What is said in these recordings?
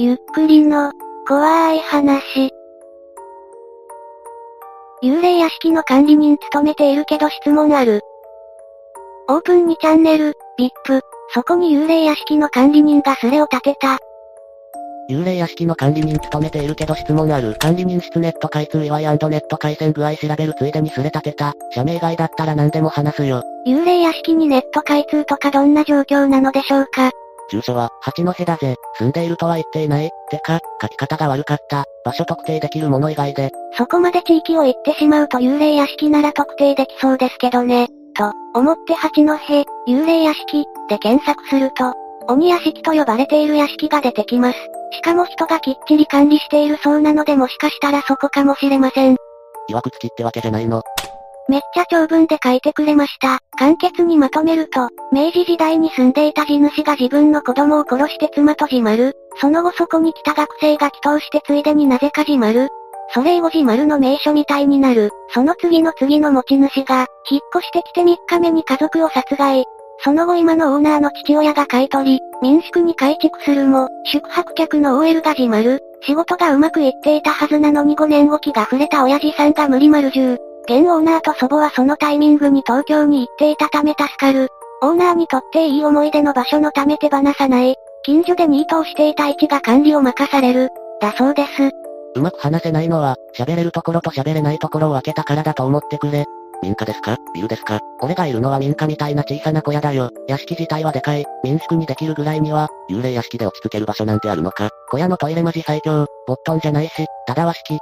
ゆっくりの、怖い話。幽霊屋敷の管理人務めているけど質問ある。オープンにチャンネル、VIP、そこに幽霊屋敷の管理人がスレを立てた。幽霊屋敷の管理人務めているけど質問ある。管理人室ネット開通祝いネット回線具合調べるついでにスレ立てた。社名外だったら何でも話すよ。幽霊屋敷にネット開通とかどんな状況なのでしょうか住所は、八戸だぜ。住んでいるとは言っていない。てか、書き方が悪かった。場所特定できるもの以外で。そこまで地域を言ってしまうと幽霊屋敷なら特定できそうですけどね。と、思って八戸、幽霊屋敷、で検索すると、鬼屋敷と呼ばれている屋敷が出てきます。しかも人がきっちり管理しているそうなのでもしかしたらそこかもしれません。曰くつきってわけじゃないの。めっちゃ長文で書いてくれました。簡潔にまとめると、明治時代に住んでいた地主が自分の子供を殺して妻と自丸。その後そこに来た学生が祈祷してついでになぜか自丸。それ以後自丸の名所みたいになる。その次の次の持ち主が、引っ越してきて3日目に家族を殺害。その後今のオーナーの父親が買い取り、民宿に改築するも、宿泊客の OL が自丸。仕事がうまくいっていたはずなのに5年後気が触れた親父さんが無理丸10。現オーナーと祖母はそのタイミングに東京に行っていたため助かる。オーナーにとっていい思い出の場所のため手放さない。近所でニートをしていた位置が管理を任される。だそうです。うまく話せないのは、喋れるところと喋れないところを分けたからだと思ってくれ。民家ですか？ビルですか？俺がいるのは民家みたいな小さな小屋だよ。屋敷自体はでかい。民宿にできるぐらいには、幽霊屋敷で落ち着ける場所なんてあるのか？小屋のトイレマジ最強。ボットンじゃないし、ただ和式。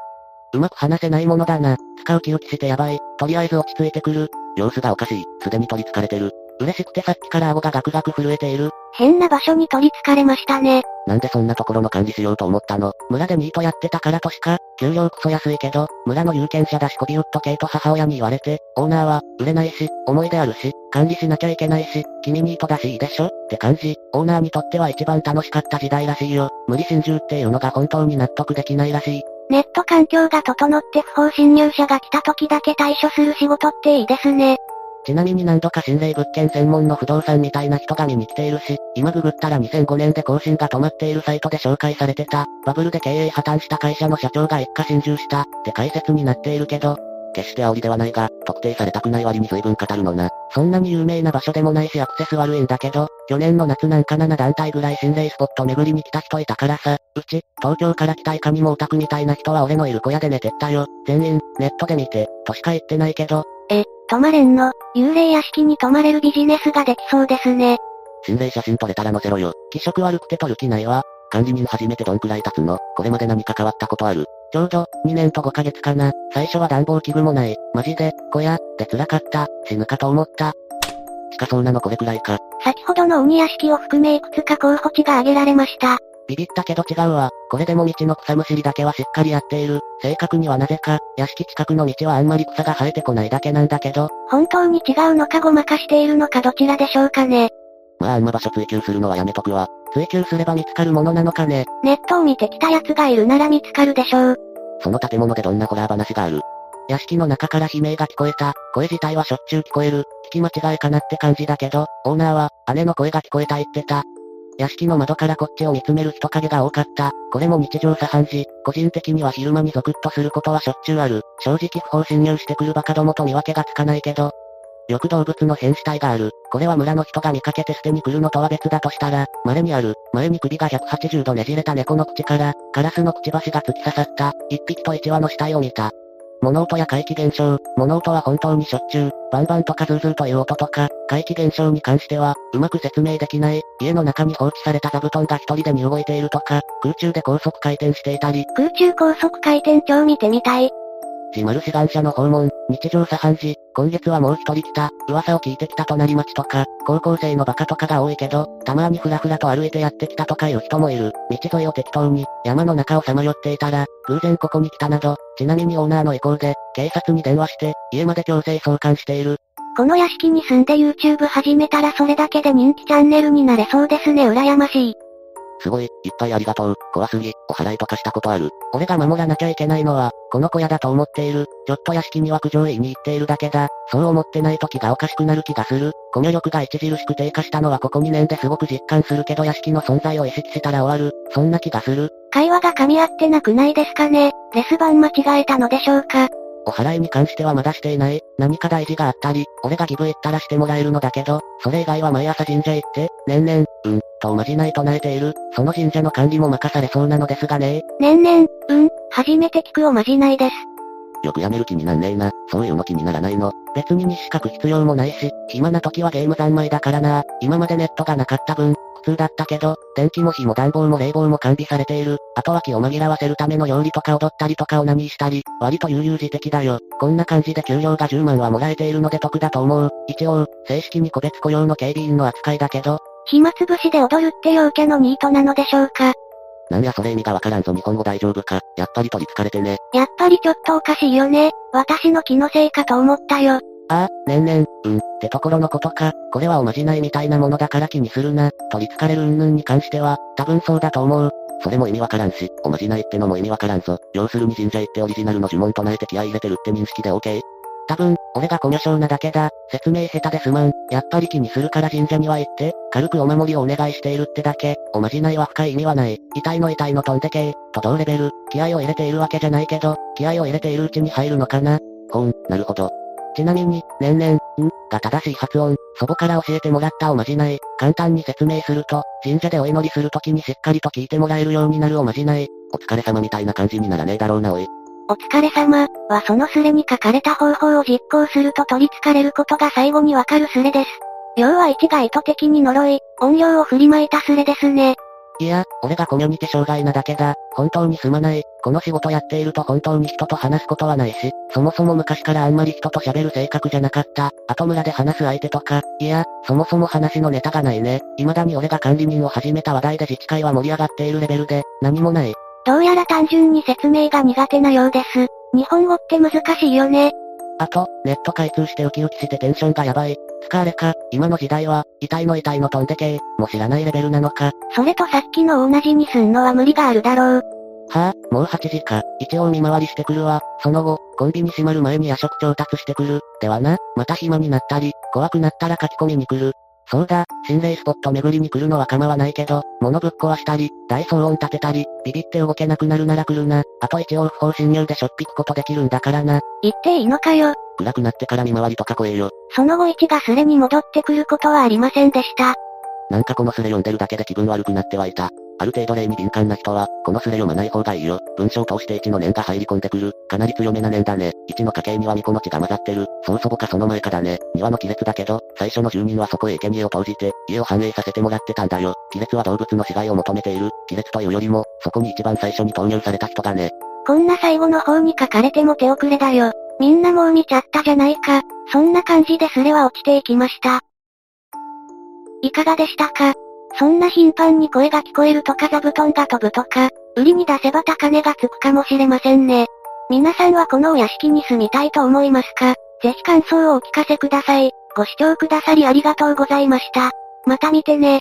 うまく話せないものだな。使う気を気してやばい。とりあえず落ち着いてくる。様子がおかしい。すでに取り憑かれてる。嬉しくてさっきから顎がガクガク震えている。変な場所に取り憑かれましたね。なんでそんなところの管理しようと思ったの？村でニートやってたからとしか、給料クソ安いけど、村の有権者だしコビウッド系と母親に言われて、オーナーは、売れないし、思い出あるし、管理しなきゃいけないし、君ニートだしいいでしょ？って感じ、オーナーにとっては一番楽しかった時代らしいよ。無理心中っていうのが本当に納得できないらしい。ネット環境が整って不法侵入者が来た時だけ対処する仕事っていいですね。ちなみに何度か心霊物件専門の不動産みたいな人が見に来ているし、今ググったら2005年で更新が止まっているサイトで紹介されてた、バブルで経営破綻した会社の社長が一家侵入したって解説になっているけど、決して煽りではないが、特定されたくない割に随分語るのな。そんなに有名な場所でもないしアクセス悪いんだけど、去年の夏なんか7団体ぐらい心霊スポット巡りに来た人いたからさ、うち、東京から来たいかにもオタクみたいな人は俺のいる小屋で寝てったよ。全員、ネットで見て、としか言ってないけど。え、泊まれんの？幽霊屋敷に泊まれるビジネスができそうですね。心霊写真撮れたら載せろよ。気色悪くて撮る気ないわ。管理人始めてどんくらい経つのこれまで何か変わったことある？ちょうど、2年と5ヶ月かな。最初は暖房器具もない。マジで、小屋、で辛かった。死ぬかと思った。近そうなのこれくらいか。先ほどの鬼屋敷を含めいくつか候補地が挙げられました。ビビったけど違うわ。これでも道の草むしりだけはしっかりやっている。正確にはなぜか、屋敷近くの道はあんまり草が生えてこないだけなんだけど。本当に違うのかごまかしているのかどちらでしょうかね。まああんま場所追求するのはやめとくわ。追求すれば見つかるものなのかね。ネットを見てきた奴がいるなら見つかるでしょう。その建物でどんなホラー話がある？屋敷の中から悲鳴が聞こえた。声自体はしょっちゅう聞こえる。聞き間違いかなって感じだけど、オーナーは、姉の声が聞こえた言ってた。屋敷の窓からこっちを見つめる人影が多かった。これも日常茶飯事。個人的には昼間にゾクッとすることはしょっちゅうある。正直不法侵入してくるバカどもと見分けがつかないけど。よく動物の変死体がある。これは村の人が見かけて捨てに来るのとは別だとしたら、稀にある。前に首が180度ねじれた猫の口から、カラスのくちばしが突き刺さった、一匹と一羽の死体を見た。物音や怪奇現象、物音は本当にしょっちゅう、バンバンとかズーズーという音とか、怪奇現象に関しては、うまく説明できない、家の中に放置された座布団が一人でに動いているとか、空中で高速回転していたり。空中高速回転超見てみたい。自丸志願者の訪問、日常茶飯事、今月はもう一人来た、噂を聞いてきた隣町とか、高校生のバカとかが多いけど、たまにふらふらと歩いてやってきたとかいう人もいる。道沿いを適当に、山の中をさまよっていたら、偶然ここに来たなど、ちなみにオーナーの意向で、警察に電話して、家まで強制送還している。この屋敷に住んで YouTube 始めたらそれだけで人気チャンネルになれそうですね羨ましい。すごい、いっぱいありがとう、怖すぎ、お払いとかしたことある。俺が守らなきゃいけないのは、この小屋だと思っている。ちょっと屋敷には苦情言いに行っているだけだ。そう思ってない時がおかしくなる気がする。コミュ力が著しく低下したのはここ2年ですごく実感するけど屋敷の存在を意識したら終わる。そんな気がする。会話が噛み合ってなくないですかね。レス番間違えたのでしょうか。お払いに関してはまだしていない。何か大事があったり、俺がギブ行ったらしてもらえるのだけど、それ以外は毎朝神社行って、年々、うん、とおまじない唱えている。その神社の管理も任されそうなのですがね。年々、うん、初めて聞くおまじないです。よくやめる気になんねえな。そういうの気にならないの。別に日資格必要もないし、暇な時はゲーム三昧だからな。今までネットがなかった分、通だったけど、電気も火も暖房も冷房も完備されている。あとは気を紛らわせるための料理とか踊ったりとかを何したり、割と悠々自適だよ。こんな感じで給料が10万はもらえているので得だと思う。一応、正式に個別雇用の警備員の扱いだけど。暇つぶしで踊るって陽キャのニートなのでしょうかなんやそれ意味がわからんぞ日本語大丈夫か。やっぱり取り憑かれてね。やっぱりちょっとおかしいよね。私の気のせいかと思ったよ。ああ、年々、うん、ってところのことか。これはおまじないみたいなものだから気にするな。取り憑かれる云々に関しては、多分そうだと思う。それも意味わからんし、おまじないってのも意味わからんぞ。要するに神社行ってオリジナルの呪文唱えて気合入れてるって認識で OK? 多分、俺がコミュ障なだけだ。説明下手ですまん。やっぱり気にするから神社には行って、軽くお守りをお願いしているってだけ。おまじないは深い意味はない。痛いの痛いの飛んでけー。と同レベル。気合を入れているわけじゃないけど、気合を入れているうちに入るのかな。ほん、なるほど。ちなみに、年々、ん？が正しい発音、祖母から教えてもらったおまじない。簡単に説明すると、神社でお祈りするときにしっかりと聞いてもらえるようになるおまじない。お疲れ様みたいな感じにならねえだろうなおい。お疲れ様はそのスレに書かれた方法を実行すると取り憑かれることが最後にわかるスレです。要は一が意図的に呪い、音量を振りまいたスレですね。いや、俺がコミュニティ障害なだけだ。本当にすまない。この仕事やっていると本当に人と話すことはないし、そもそも昔からあんまり人と喋る性格じゃなかった。後村で話す相手とか、いや、そもそも話のネタがないね。未だに俺が管理人を始めた話題で自治会は盛り上がっているレベルで、何もない。どうやら単純に説明が苦手なようです。日本語って難しいよね。あと、ネット開通してウキウキしてテンションがやばい。使われか、今の時代は、痛いの痛いの飛んでけー、も知らないレベルなのか。それとさっきの同じにすんのは無理があるだろう。はあ、もう8時か。一応見回りしてくるわ。その後、コンビニ閉まる前に夜食調達してくる。ではな、また暇になったり、怖くなったら書き込みに来る。そうだ、心霊スポット巡りに来るのは構わないけど、物ぶっ壊したり、大騒音立てたり、ビビって動けなくなるなら来るな。あと一応不法侵入でしょっぴくことできるんだからな。言っていいのかよ。暗くなってから見回りとか来えよ。その後一がスレに戻ってくることはありませんでした。なんかこのスレ読んでるだけで気分悪くなってはいた。ある程度例に敏感な人は、このスレ読まない方がいいよ。文章通して1の念が入り込んでくる。かなり強めな念だね。1の家系には巫女の血が混ざってる。そう祖母かその前かだね。庭の亀裂だけど、最初の住人はそこへ生贄を投じて、家を繁栄させてもらってたんだよ。亀裂は動物の死骸を求めている。亀裂というよりも、そこに一番最初に投入された人がね。こんな最後の方に書かれても手遅れだよ。みんなもう見ちゃったじゃないか。そんな感じでスレは落ちていきました。いかがでしたか？そんな頻繁に声が聞こえるとか座布団が飛ぶとか、売りに出せば高値がつくかもしれませんね。皆さんはこのお屋敷に住みたいと思いますか？ぜひ感想をお聞かせください。ご視聴くださりありがとうございました。また見てね。